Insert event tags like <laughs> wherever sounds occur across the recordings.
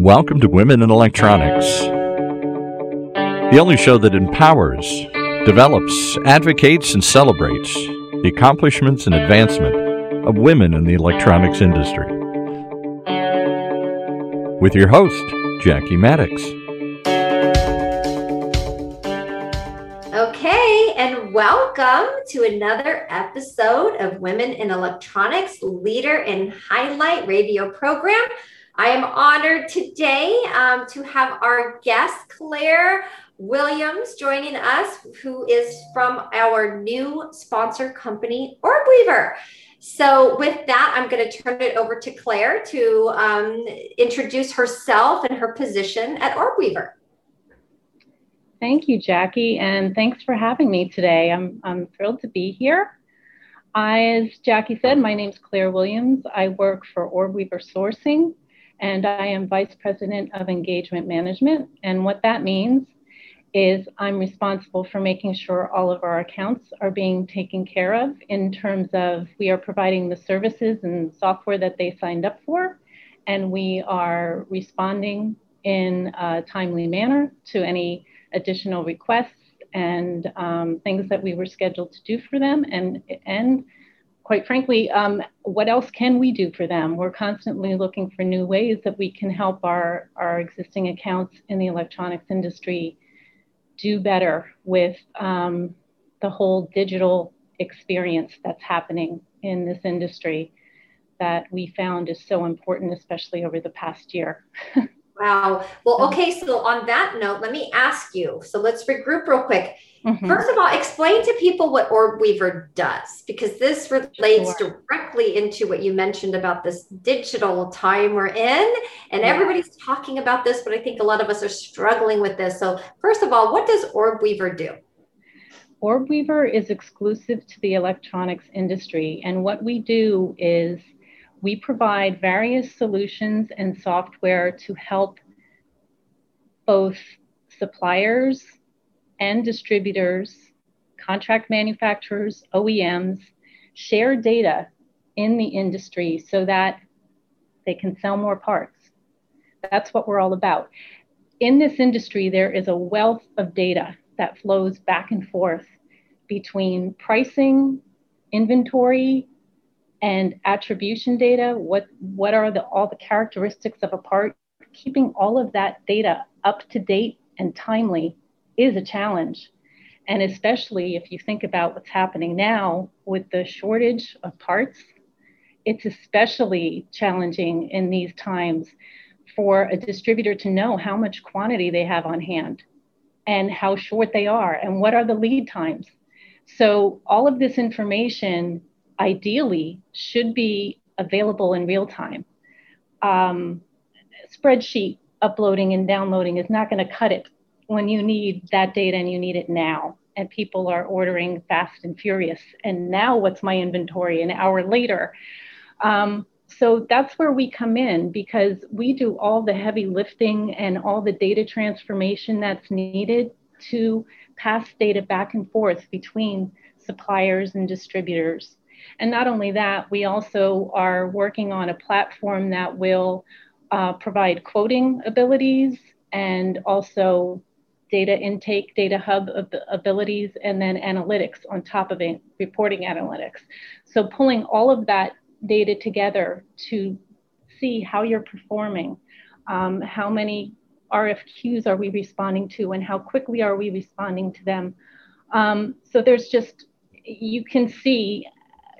Welcome to Women in Electronics, the only show that empowers, develops, advocates, and celebrates the accomplishments and advancement of women in the electronics industry. With your host, Jackie Mattox. Welcome to another episode of Women in Electronics Leader in Highlight radio program. I am honored today um, to have our guest, Claire Williams, joining us, who is from our new sponsor company, OrbWeaver. So, with that, I'm going to turn it over to Claire to um, introduce herself and her position at OrbWeaver. Thank you, Jackie, and thanks for having me today. I'm, I'm thrilled to be here. As Jackie said, my name is Claire Williams. I work for OrbWeaver Sourcing, and I am Vice President of Engagement Management. And what that means is I'm responsible for making sure all of our accounts are being taken care of in terms of we are providing the services and software that they signed up for, and we are responding in a timely manner to any additional requests and um, things that we were scheduled to do for them and and quite frankly, um, what else can we do for them? We're constantly looking for new ways that we can help our, our existing accounts in the electronics industry do better with um, the whole digital experience that's happening in this industry that we found is so important, especially over the past year. <laughs> wow. Well, okay. So, on that note, let me ask you. So, let's regroup real quick. Mm-hmm. First of all, explain to people what OrbWeaver does, because this relates sure. directly into what you mentioned about this digital time we're in. And yeah. everybody's talking about this, but I think a lot of us are struggling with this. So, first of all, what does OrbWeaver do? OrbWeaver is exclusive to the electronics industry. And what we do is we provide various solutions and software to help both suppliers and distributors, contract manufacturers, OEMs share data in the industry so that they can sell more parts. That's what we're all about. In this industry, there is a wealth of data that flows back and forth between pricing, inventory, and attribution data. What, what are the, all the characteristics of a part? Keeping all of that data up to date and timely is a challenge. And especially if you think about what's happening now with the shortage of parts, it's especially challenging in these times for a distributor to know how much quantity they have on hand and how short they are and what are the lead times. So, all of this information ideally should be available in real time. Um, spreadsheet uploading and downloading is not going to cut it when you need that data and you need it now. And people are ordering fast and furious. And now what's my inventory? An hour later. Um, so that's where we come in because we do all the heavy lifting and all the data transformation that's needed to pass data back and forth between suppliers and distributors and not only that we also are working on a platform that will uh, provide quoting abilities and also data intake, data hub abilities, and then analytics on top of it, reporting analytics. So pulling all of that data together to see how you're performing, um, how many RFQs are we responding to, and how quickly are we responding to them. Um, so there's just, you can see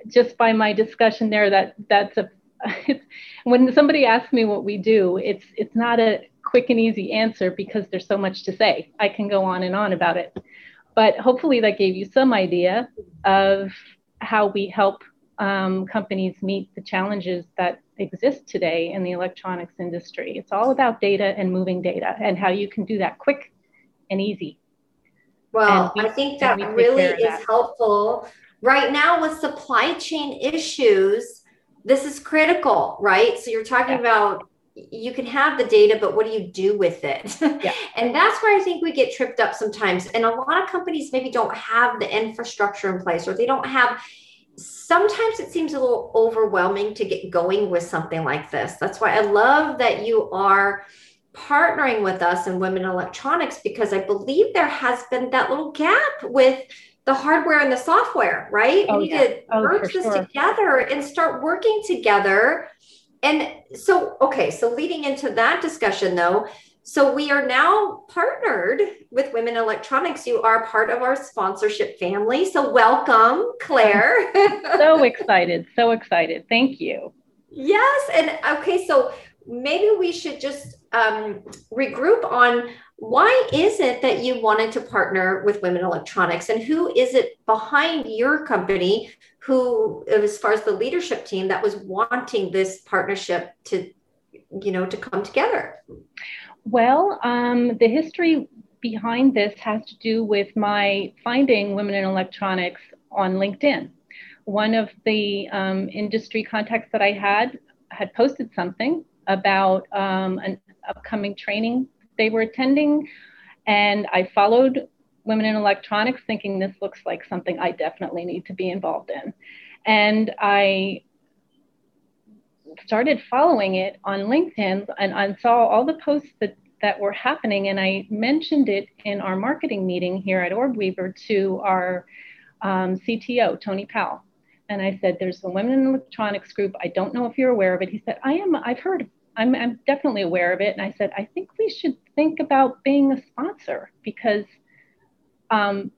just by my discussion there that that's a, <laughs> when somebody asks me what we do, it's it's not a quick and easy answer because there's so much to say. I can go on and on about it. But hopefully that gave you some idea of how we help um, companies meet the challenges that exist today in the electronics industry. It's all about data and moving data and how you can do that quick and easy. Well, we, I think that really is that. helpful. Right now, with supply chain issues, this is critical, right? So you're talking yeah. about you can have the data, but what do you do with it? Yeah. <laughs> and that's where I think we get tripped up sometimes. And a lot of companies maybe don't have the infrastructure in place or they don't have sometimes it seems a little overwhelming to get going with something like this. That's why I love that you are partnering with us in women electronics because I believe there has been that little gap with the hardware and the software, right? Oh, we need yeah. to oh, merge this sure. together and start working together. And so, okay, so leading into that discussion though, so we are now partnered with Women Electronics. You are part of our sponsorship family. So welcome, Claire. so excited. So excited. Thank you. Yes. And okay, so maybe we should just um, regroup on why is it that you wanted to partner with Women Electronics and who is it behind your company who, as far as the leadership team, that was wanting this partnership to, you know, to come together? Well, um, the history behind this has to do with my finding women in electronics on LinkedIn. One of the um, industry contacts that I had had posted something about um, an upcoming training they were attending, and I followed Women in Electronics, thinking this looks like something I definitely need to be involved in. And I started following it on LinkedIn and I saw all the posts that, that were happening. And I mentioned it in our marketing meeting here at OrbWeaver to our um, CTO, Tony Powell. And I said, There's a Women in Electronics group. I don't know if you're aware of it. He said, I am, I've heard, I'm, I'm definitely aware of it. And I said, I think we should think about being a sponsor because um,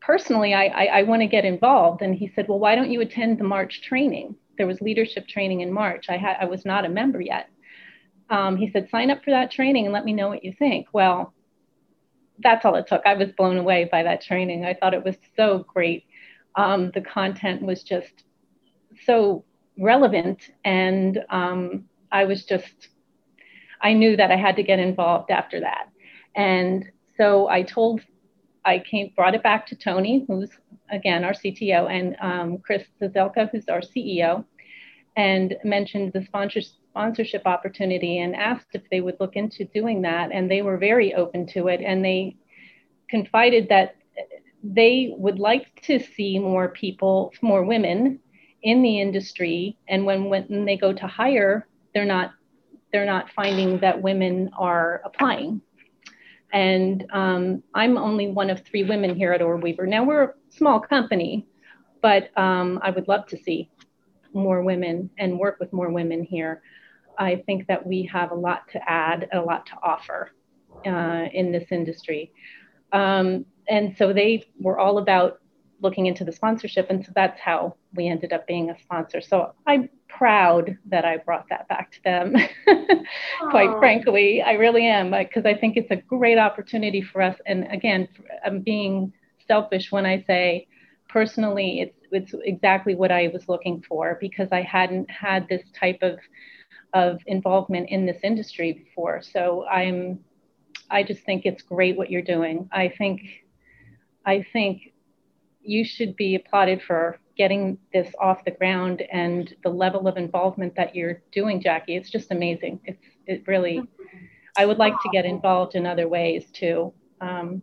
personally, I, I, I want to get involved. And he said, Well, why don't you attend the March training? there was leadership training in March. I had I was not a member yet. Um, he said, sign up for that training and let me know what you think. Well, that's all it took. I was blown away by that training. I thought it was so great. Um, the content was just so relevant, and um, I was just I knew that I had to get involved after that. And so I told I came brought it back to Tony, who's again our CTO, and um, Chris Zazelka, who's our CEO, and mentioned the sponsor, sponsorship opportunity and asked if they would look into doing that. And they were very open to it, and they confided that they would like to see more people, more women in the industry. And when when they go to hire, they're not they're not finding that women are applying and um, I'm only one of three women here at OrbWeaver. Now we're a small company, but um, I would love to see more women and work with more women here. I think that we have a lot to add, a lot to offer uh, in this industry. Um, and so they were all about looking into the sponsorship. And so that's how we ended up being a sponsor. So I'm proud that I brought that back to them. <laughs> Quite frankly, I really am uh, because I think it's a great opportunity for us. And again, I'm being selfish when I say personally, it's it's exactly what I was looking for because I hadn't had this type of of involvement in this industry before. So I'm I just think it's great what you're doing. I think I think you should be applauded for getting this off the ground and the level of involvement that you're doing, Jackie. It's just amazing. It's it really. I would like to get involved in other ways too. Um,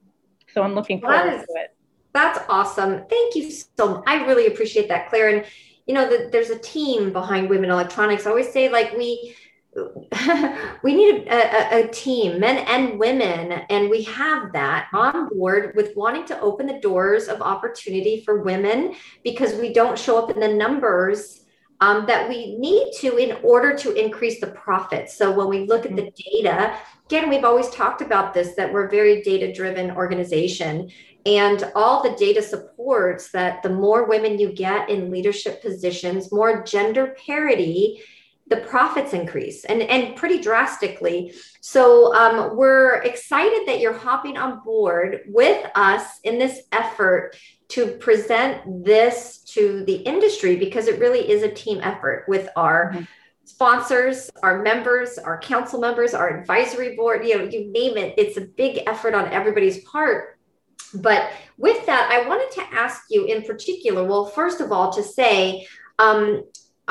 so I'm looking forward is, to it. That's awesome. Thank you so much. I really appreciate that, Claire. And you know, the, there's a team behind Women Electronics. I always say like we <laughs> we need a, a, a, team, men and women, and we have that on board with wanting to open the doors of opportunity for women because we don't show up in the numbers um, that we need to in order to increase the profits. So when we look at the data, again, we've always talked about this that we're a very data driven organization. And all the data supports that the more women you get in leadership positions, more gender parity the profits increase and, and pretty drastically. So um, we're excited that you're hopping on board with us in this effort to present this to the industry because it really is a team effort with our mm-hmm. sponsors, our members, our council members, our advisory board, you know, you name it. It's a big effort on everybody's part. But with that, I wanted to ask you in particular, well, first of all, to say, um,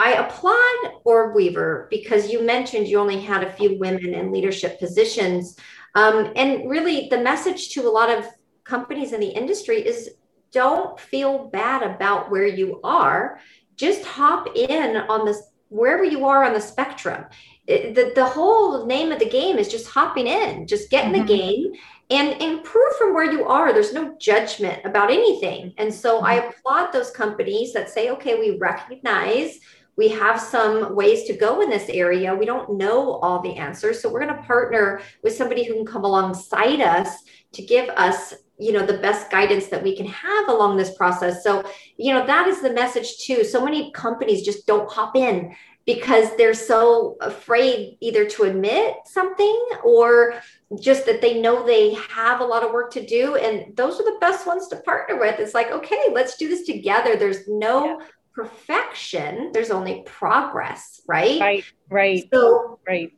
I applaud OrbWeaver because you mentioned you only had a few women in leadership positions. Um, and really, the message to a lot of companies in the industry is don't feel bad about where you are. Just hop in on this wherever you are on the spectrum. It, the, the whole name of the game is just hopping in, just get in mm-hmm. the game and improve from where you are. There's no judgment about anything. And so mm-hmm. I applaud those companies that say, okay, we recognize we have some ways to go in this area. We don't know all the answers. So we're going to partner with somebody who can come alongside us to give us you know the best guidance that we can have along this process so you know that is the message too so many companies just don't hop in because they're so afraid either to admit something or just that they know they have a lot of work to do and those are the best ones to partner with it's like okay let's do this together there's no yeah. Perfection there's only progress right right right so right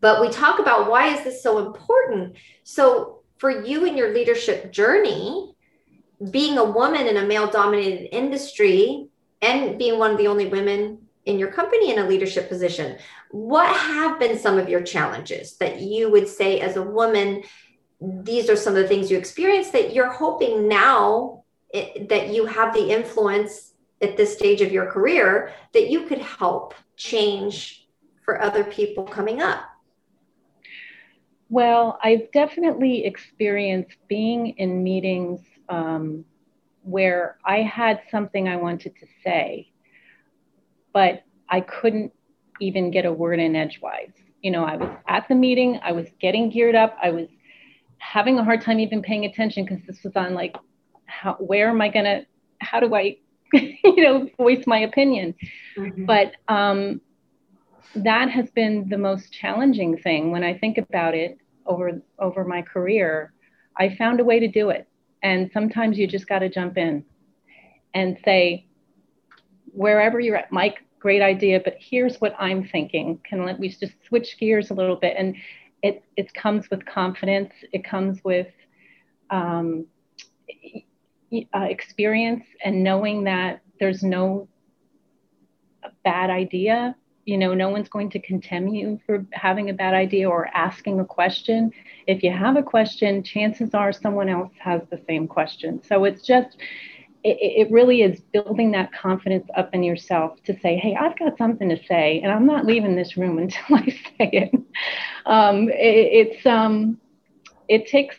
but we talk about why is this so important so for you in your leadership journey, being a woman in a male dominated industry and being one of the only women in your company in a leadership position, what have been some of your challenges that you would say as a woman? These are some of the things you experienced that you're hoping now it, that you have the influence at this stage of your career that you could help change for other people coming up. Well, I've definitely experienced being in meetings um, where I had something I wanted to say, but I couldn't even get a word in edgewise. You know, I was at the meeting, I was getting geared up, I was having a hard time even paying attention because this was on like, how, where am I going to, how do I, <laughs> you know, voice my opinion? Mm-hmm. But um, that has been the most challenging thing when I think about it over over my career, I found a way to do it. And sometimes you just got to jump in and say, wherever you're at, Mike, great idea, but here's what I'm thinking. Can let we just switch gears a little bit? And it it comes with confidence. It comes with um, uh, experience and knowing that there's no bad idea you know no one's going to condemn you for having a bad idea or asking a question. If you have a question chances are someone else has the same question. So it's just it, it really is building that confidence up in yourself to say hey i've got something to say and i'm not leaving this room <laughs> until i say it, um, it it's um, it takes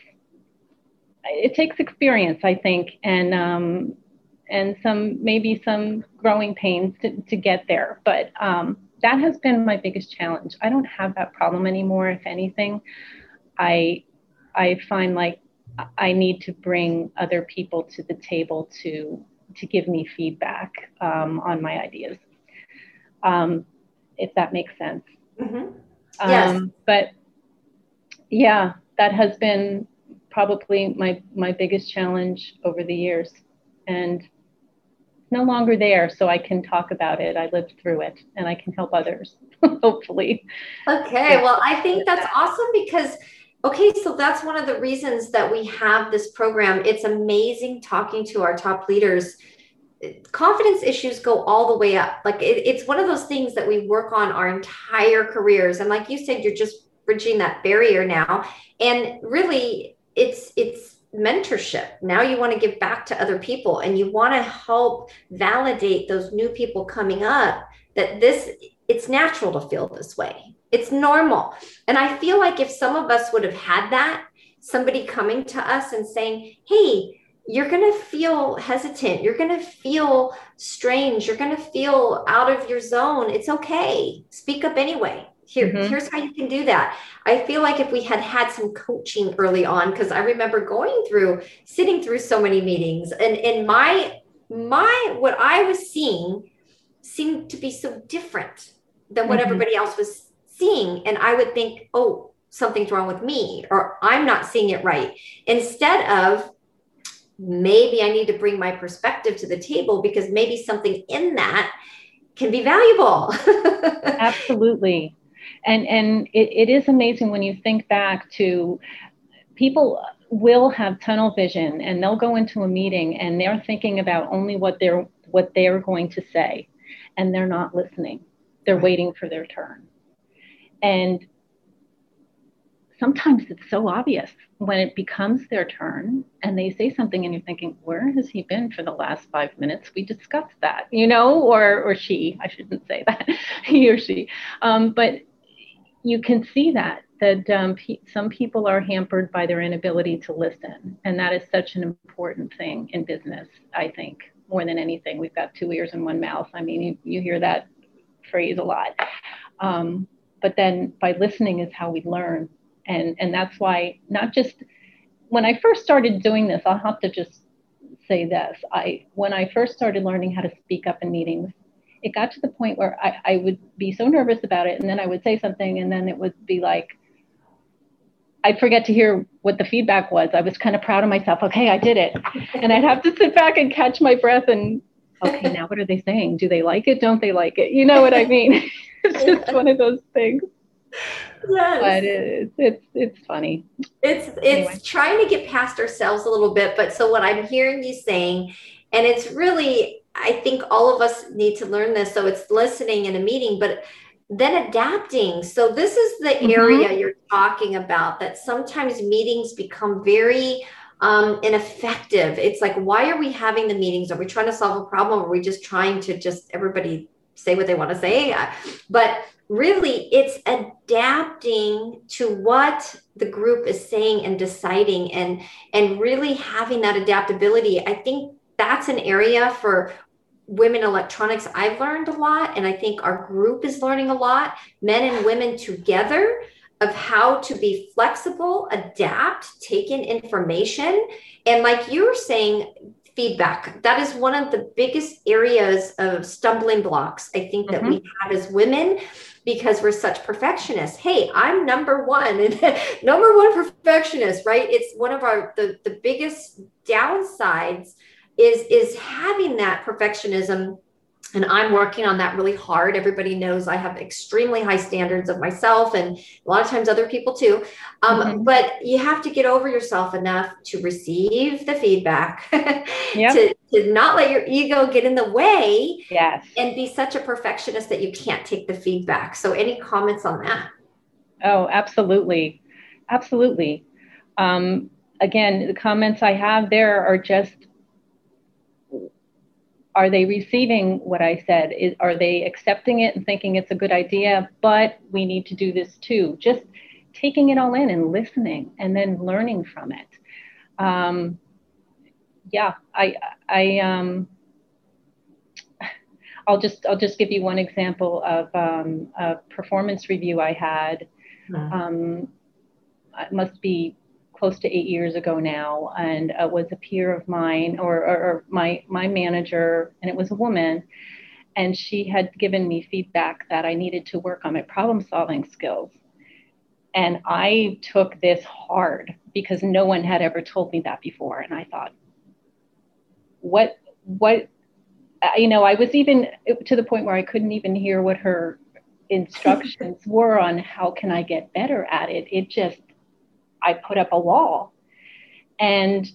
it takes experience i think and um, and some maybe some growing pains to, to get there but um, that has been my biggest challenge. I don't have that problem anymore. If anything, I I find like I need to bring other people to the table to to give me feedback um, on my ideas, um, if that makes sense. Mm-hmm. Yes. Um, but yeah, that has been probably my my biggest challenge over the years, and no longer there, so I can talk about it. I lived through it and I can help others, <laughs> hopefully. Okay, well, I think that's awesome because, okay, so that's one of the reasons that we have this program. It's amazing talking to our top leaders. Confidence issues go all the way up. Like it, it's one of those things that we work on our entire careers. And like you said, you're just bridging that barrier now. And really, it's, it's, mentorship. Now you want to give back to other people and you want to help validate those new people coming up that this it's natural to feel this way. It's normal. And I feel like if some of us would have had that, somebody coming to us and saying, "Hey, you're going to feel hesitant. You're going to feel strange. You're going to feel out of your zone. It's okay. Speak up anyway here mm-hmm. here's how you can do that i feel like if we had had some coaching early on because i remember going through sitting through so many meetings and and my my what i was seeing seemed to be so different than what mm-hmm. everybody else was seeing and i would think oh something's wrong with me or i'm not seeing it right instead of maybe i need to bring my perspective to the table because maybe something in that can be valuable <laughs> absolutely and and it, it is amazing when you think back to people will have tunnel vision and they'll go into a meeting and they're thinking about only what they're what they're going to say and they're not listening. They're waiting for their turn. And sometimes it's so obvious when it becomes their turn and they say something and you're thinking where has he been for the last five minutes? We discussed that you know or or she i shouldn't say that <laughs> he or she. Um, but you can see that that um, pe- some people are hampered by their inability to listen and that is such an important thing in business i think more than anything. We've got two ears and one mouth. I mean you, you hear that phrase a lot. Um, but then by listening is how we learn. And and that's why not just when I first started doing this, I'll have to just say this. I when I first started learning how to speak up in meetings, it got to the point where I, I would be so nervous about it, and then I would say something, and then it would be like I'd forget to hear what the feedback was. I was kind of proud of myself. Okay, I did it, and I'd have to sit back and catch my breath and okay, now what are they saying? Do they like it? Don't they like it? You know what I mean? <laughs> it's just one of those things yes. but it's it's it's funny. It's it's anyway. trying to get past ourselves a little bit. But so what I'm hearing you saying, and it's really I think all of us need to learn this. So it's listening in a meeting, but then adapting. So this is the mm-hmm. area you're talking about that sometimes meetings become very um, ineffective. It's like, why are we having the meetings? Are we trying to solve a problem? Or are we just trying to just everybody say what they want to say? But really it's adapting to what the group is saying and deciding and and really having that adaptability i think that's an area for women electronics i've learned a lot and i think our group is learning a lot men and women together of how to be flexible adapt take in information and like you were saying feedback that is one of the biggest areas of stumbling blocks i think that mm-hmm. we have as women because we're such perfectionists. Hey, I'm number one and <laughs> number one perfectionist, right? It's one of our the, the biggest downsides is is having that perfectionism and I'm working on that really hard. Everybody knows I have extremely high standards of myself and a lot of times other people too. Um, mm-hmm. But you have to get over yourself enough to receive the feedback, <laughs> yep. to, to not let your ego get in the way, yes. and be such a perfectionist that you can't take the feedback. So, any comments on that? Oh, absolutely. Absolutely. Um, again, the comments I have there are just are they receiving what I said? Is, are they accepting it and thinking it's a good idea? But we need to do this too. Just taking it all in and listening and then learning from it. Um, yeah, I, I, um, I'll just, I'll just give you one example of um, a performance review I had. Mm-hmm. Um, it must be close to eight years ago now, and uh, was a peer of mine or, or, or my my manager, and it was a woman, and she had given me feedback that I needed to work on my problem solving skills. And I took this hard because no one had ever told me that before. And I thought, what, what, you know, I was even to the point where I couldn't even hear what her instructions <laughs> were on how can I get better at it. It just I put up a wall. And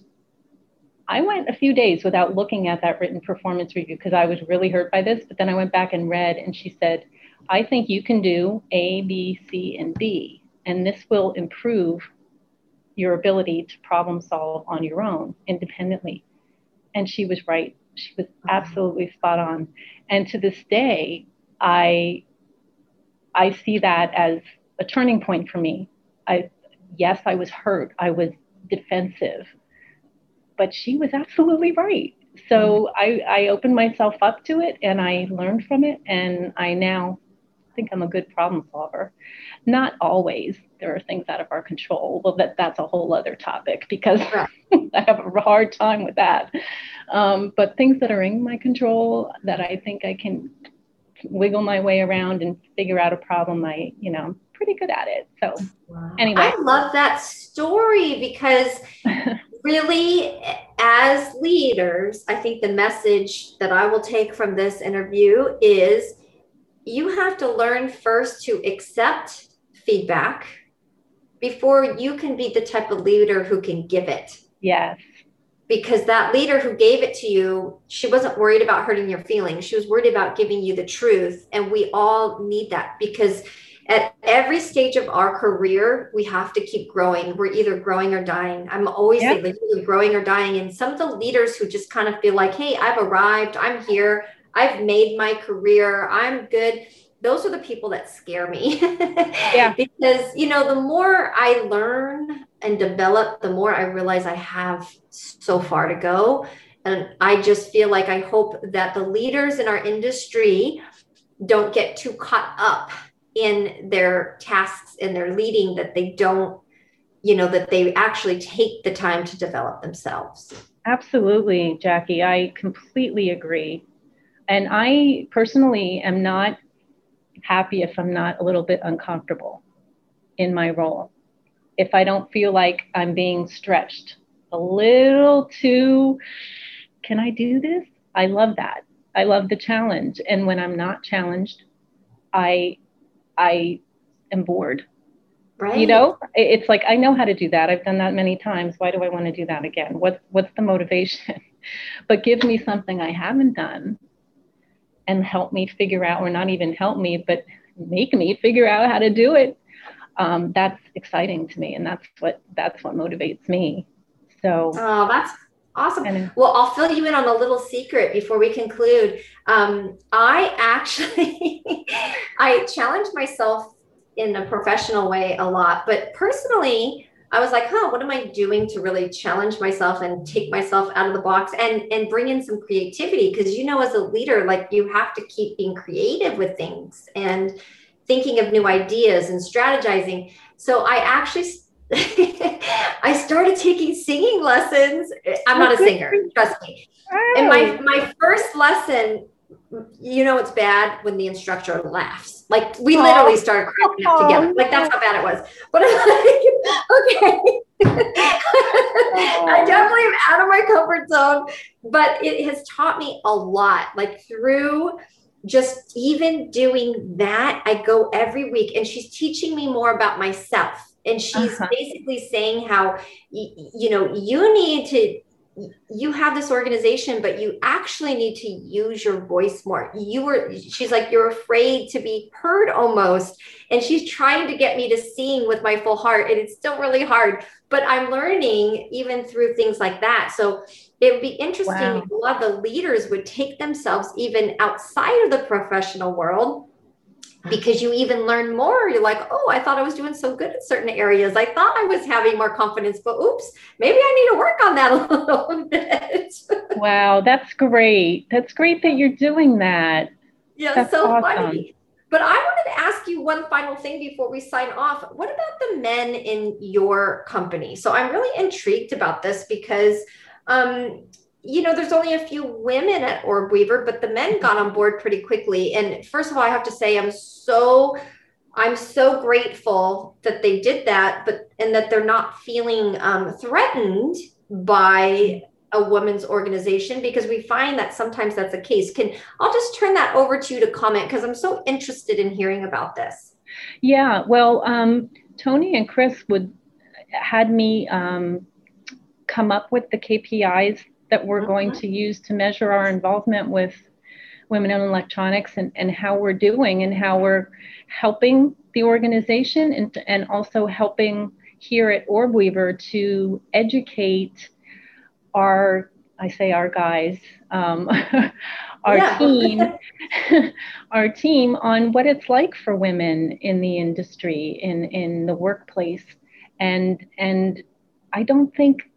I went a few days without looking at that written performance review because I was really hurt by this. But then I went back and read, and she said, I think you can do A, B, C, and D, and this will improve your ability to problem solve on your own independently. And she was right. She was mm-hmm. absolutely spot on. And to this day, I I see that as a turning point for me. I yes, I was hurt. I was defensive. But she was absolutely right. So. I, I opened myself up to it and I learned from it. And I now think I'm a good problem solver. Not always. There are things out of our control. Well, that, that's a whole other topic because <laughs> I have a hard time with that. Um, but things that are in my control that I think I can wiggle my way around and figure out a problem, I, you know, I'm pretty good at it. So wow. anyway. I love that story because <laughs> really as leaders, I think the message that I will take from this interview is you have to learn first to accept feedback before you can be the type of leader who can give it. Yes because that leader who gave it to you, she wasn't worried about hurting your feelings. She was worried about giving you the truth. And we all need that because at every stage of our career, we have to keep growing. We're either growing or dying. I'm always yep. growing or dying. And some of the leaders who just kind of feel like, hey, I've arrived, I'm here, I've made my career, I'm good. Those are the people that scare me. <laughs> yeah. because, you know, the more I learn and develop, the more I realize I have so far to go. And I just feel like I hope that the leaders in our industry don't get too caught up in their tasks and their leading that they don't, you know, that they actually take the time to develop themselves. Absolutely, Jackie. I completely agree. And I personally am not happy if I'm not a little bit uncomfortable in my role. If I don't feel like I'm being stretched a little too, can I do this? I love that. I love the challenge. And when I'm not challenged, I I am bored. Right. You know, it's like I know how to do that. I've done that many times. Why do I want to do that again? What what's the motivation? <laughs> but give me something I haven't done and help me figure out, or not even help me, but make me figure out how to do it. Um, that's exciting to me, and that's what that's what motivates me. So, oh, that's Awesome. Well, I'll fill you in on a little secret before we conclude. Um, I actually, <laughs> I challenge myself in a professional way a lot, but personally, I was like, huh, what am I doing to really challenge myself and take myself out of the box and and bring in some creativity? Because you know, as a leader, like you have to keep being creative with things and thinking of new ideas and strategizing. So I actually <laughs> I started taking singing lessons. I'm not a singer, trust me. And my my first lesson, you know, it's bad when the instructor laughs. Like we oh. literally started cracking up together. Like that's how bad it was. But I'm like, <laughs> okay. <laughs> I definitely am out of my comfort zone, but it has taught me a lot. Like through just even doing that, I go every week and she's teaching me more about myself and she's uh-huh. basically saying how you know you need to you have this organization but you actually need to use your voice more. You were she's like you're afraid to be heard almost. And she's trying to get me to sing with my full heart and it's still really hard but i'm learning even through things like that. So it would be interesting wow. if a lot of the leaders would take themselves even outside of the professional world because you even learn more. You're like, oh, I thought I was doing so good in certain areas. I thought I was having more confidence, but oops, maybe I need to work on that <laughs> a little bit. wow, that's great. That's great that you're doing that. Yeah, that's so awesome. funny. But I wanted to ask you one final thing before we sign off. What about the men in your company? So I'm really intrigued about this because um, you know, there's only a few women at OrbWeaver, but the men got on board pretty quickly. And first of all, I have to say, I'm so, I'm so grateful that they did that, but and that they're not feeling um, threatened by a women's organization because we find that sometimes that's the case. Can I'll just turn that over to you to comment because I'm so interested in hearing about this. Yeah, well, um, Tony and Chris would had me um, come up with the KPIs that we're going mm-hmm. to use to measure our involvement with women in electronics and, and how we're doing and how we're helping the organization and, and also helping here at OrbWeaver to educate our, I say our guys, um, <laughs> our team, <laughs> <laughs> our team on what it's like for women in the industry, in, in the workplace. And, and I don't think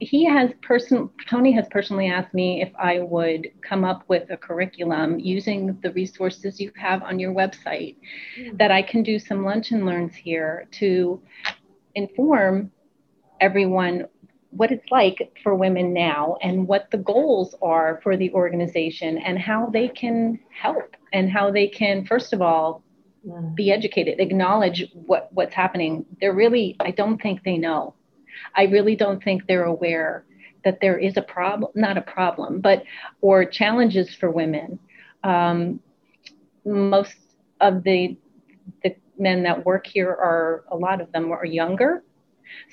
he has person Tony has personally asked me if I would come up with a curriculum using the resources you have on your website mm-hmm. that I can do some lunch and learns here to inform everyone what it's like for women now and what the goals are for the organization and how they can help and how they can first of all mm. be educated acknowledge what what's happening they're really i don't think they know I really don't think they're aware that there is a problem, not a problem, but or challenges for women. Um, most of the the men that work here are a lot of them are younger,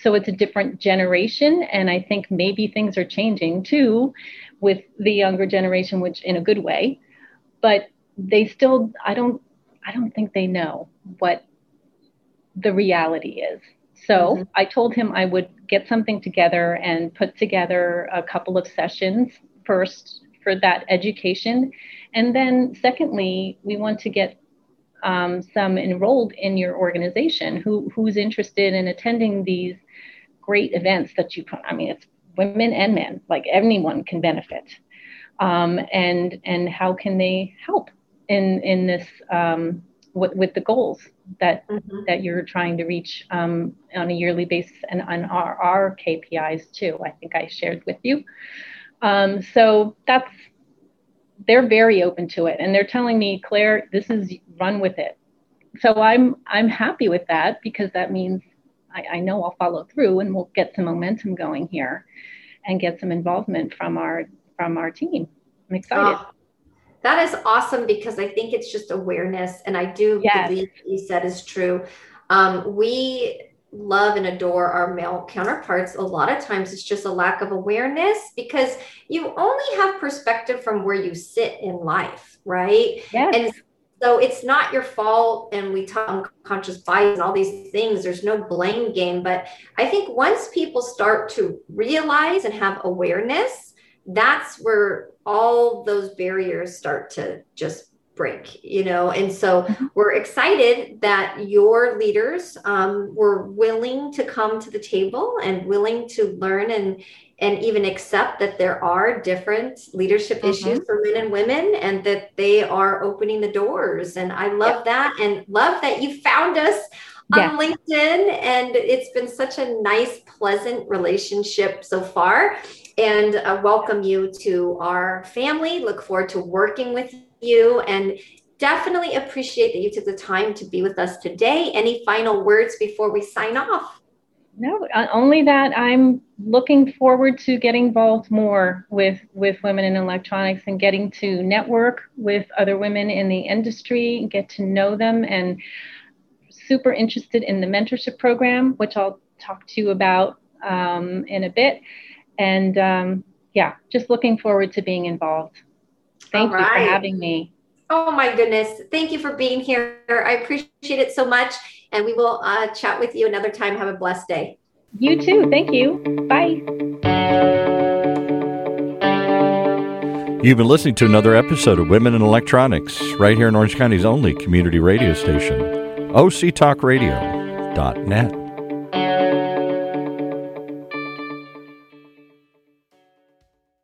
so it's a different generation, and I think maybe things are changing too with the younger generation, which in a good way, but they still I don't I don't think they know what the reality is. So mm-hmm. I told him I would get something together and put together a couple of sessions first for that education. And then, secondly, we want to get um, some enrolled in your organization who, who's interested in attending these great events that you put. I mean, it's women and men, like anyone can benefit. Um, and and how can they help in in this um, with, with the goals that mm-hmm. that you're trying to reach um, on a yearly basis and on our, our KPIs too. I think I shared with you. Um, so that's they're very open to it, and they're telling me, Claire, this is run with it. So I'm I'm happy with that because that means I, I know I'll follow through and we'll get some momentum going here, and get some involvement from our from our team. I'm excited. Oh, that is awesome because I think it's just awareness. And I do yes. believe what you said is true. Um, we love and adore our male counterparts. A lot of times it's just a lack of awareness because you only have perspective from where you sit in life, right? Yes. And so it's not your fault and we talk unconscious bias and all these things there's no blame game but i think once people start to realize and have awareness that's where all those barriers start to just break you know and so mm-hmm. we're excited that your leaders um, were willing to come to the table and willing to learn and and even accept that there are different leadership mm-hmm. issues for men and women and that they are opening the doors and i love yep. that and love that you found us on linkedin and it's been such a nice pleasant relationship so far and uh, welcome you to our family. Look forward to working with you and definitely appreciate that you took the time to be with us today. Any final words before we sign off? No, uh, only that I'm looking forward to getting involved more with with women in electronics and getting to network with other women in the industry, get to know them, and super interested in the mentorship program, which I'll talk to you about um, in a bit and um, yeah, just looking forward to being involved. Thank All you right. for having me. Oh my goodness. Thank you for being here. I appreciate it so much. And we will uh, chat with you another time. Have a blessed day. You too. Thank you. Bye. You've been listening to another episode of Women in Electronics right here in Orange County's only community radio station, octalkradio.net.